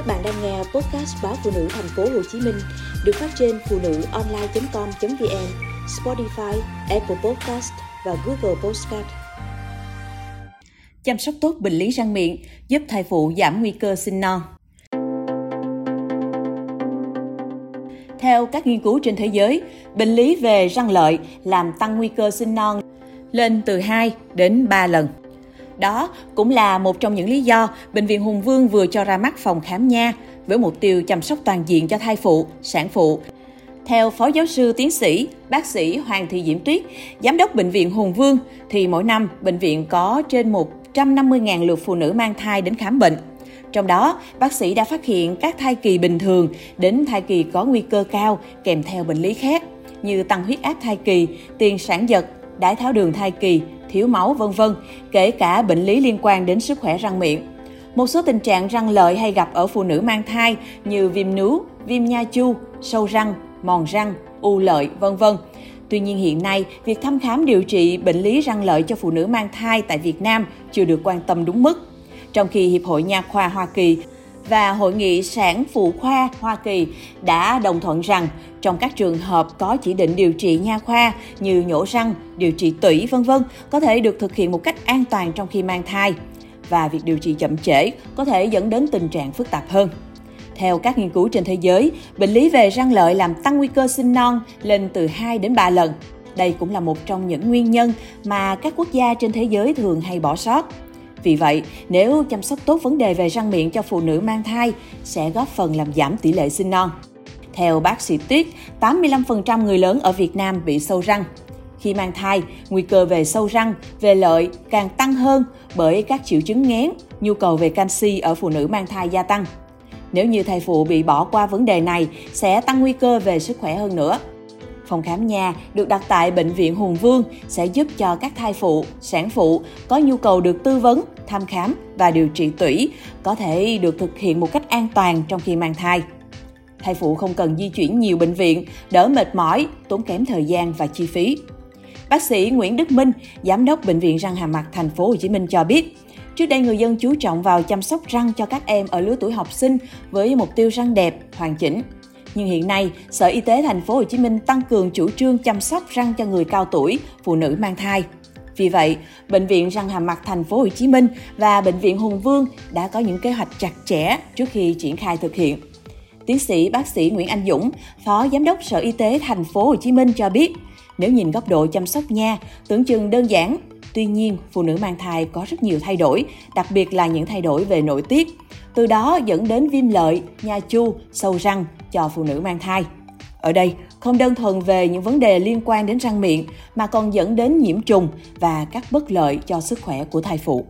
Các bạn đang nghe podcast báo phụ nữ thành phố Hồ Chí Minh được phát trên phụ nữ online.com.vn, Spotify, Apple Podcast và Google Podcast. Chăm sóc tốt bệnh lý răng miệng giúp thai phụ giảm nguy cơ sinh non. Theo các nghiên cứu trên thế giới, bệnh lý về răng lợi làm tăng nguy cơ sinh non lên từ 2 đến 3 lần. Đó cũng là một trong những lý do Bệnh viện Hùng Vương vừa cho ra mắt phòng khám nha với mục tiêu chăm sóc toàn diện cho thai phụ, sản phụ. Theo Phó Giáo sư Tiến sĩ, bác sĩ Hoàng Thị Diễm Tuyết, Giám đốc Bệnh viện Hùng Vương, thì mỗi năm bệnh viện có trên 150.000 lượt phụ nữ mang thai đến khám bệnh. Trong đó, bác sĩ đã phát hiện các thai kỳ bình thường đến thai kỳ có nguy cơ cao kèm theo bệnh lý khác như tăng huyết áp thai kỳ, tiền sản giật, đái tháo đường thai kỳ, thiếu máu vân vân, kể cả bệnh lý liên quan đến sức khỏe răng miệng. Một số tình trạng răng lợi hay gặp ở phụ nữ mang thai như viêm nướu, viêm nha chu, sâu răng, mòn răng, u lợi, vân vân. Tuy nhiên hiện nay, việc thăm khám điều trị bệnh lý răng lợi cho phụ nữ mang thai tại Việt Nam chưa được quan tâm đúng mức. Trong khi Hiệp hội Nha khoa Hoa Kỳ và Hội nghị sản phụ khoa Hoa Kỳ đã đồng thuận rằng trong các trường hợp có chỉ định điều trị nha khoa như nhổ răng, điều trị tủy vân vân có thể được thực hiện một cách an toàn trong khi mang thai và việc điều trị chậm trễ có thể dẫn đến tình trạng phức tạp hơn. Theo các nghiên cứu trên thế giới, bệnh lý về răng lợi làm tăng nguy cơ sinh non lên từ 2 đến 3 lần. Đây cũng là một trong những nguyên nhân mà các quốc gia trên thế giới thường hay bỏ sót. Vì vậy, nếu chăm sóc tốt vấn đề về răng miệng cho phụ nữ mang thai sẽ góp phần làm giảm tỷ lệ sinh non. Theo bác sĩ Tuyết, 85% người lớn ở Việt Nam bị sâu răng. Khi mang thai, nguy cơ về sâu răng, về lợi càng tăng hơn bởi các triệu chứng ngén, nhu cầu về canxi ở phụ nữ mang thai gia tăng. Nếu như thai phụ bị bỏ qua vấn đề này, sẽ tăng nguy cơ về sức khỏe hơn nữa. Phòng khám nhà được đặt tại Bệnh viện Hùng Vương sẽ giúp cho các thai phụ, sản phụ có nhu cầu được tư vấn, thăm khám và điều trị tủy có thể được thực hiện một cách an toàn trong khi mang thai. Thai phụ không cần di chuyển nhiều bệnh viện, đỡ mệt mỏi, tốn kém thời gian và chi phí. Bác sĩ Nguyễn Đức Minh, giám đốc bệnh viện răng hàm mặt thành phố Hồ Chí Minh cho biết, trước đây người dân chú trọng vào chăm sóc răng cho các em ở lứa tuổi học sinh với mục tiêu răng đẹp, hoàn chỉnh. Nhưng hiện nay, Sở Y tế thành phố Hồ Chí Minh tăng cường chủ trương chăm sóc răng cho người cao tuổi, phụ nữ mang thai. Vì vậy, bệnh viện răng hàm mặt thành phố Hồ Chí Minh và bệnh viện Hùng Vương đã có những kế hoạch chặt chẽ trước khi triển khai thực hiện. Tiến sĩ bác sĩ Nguyễn Anh Dũng, Phó Giám đốc Sở Y tế thành phố Hồ Chí Minh cho biết, nếu nhìn góc độ chăm sóc nha, tưởng chừng đơn giản, tuy nhiên phụ nữ mang thai có rất nhiều thay đổi, đặc biệt là những thay đổi về nội tiết. Từ đó dẫn đến viêm lợi, nha chu, sâu răng cho phụ nữ mang thai. Ở đây, không đơn thuần về những vấn đề liên quan đến răng miệng mà còn dẫn đến nhiễm trùng và các bất lợi cho sức khỏe của thai phụ.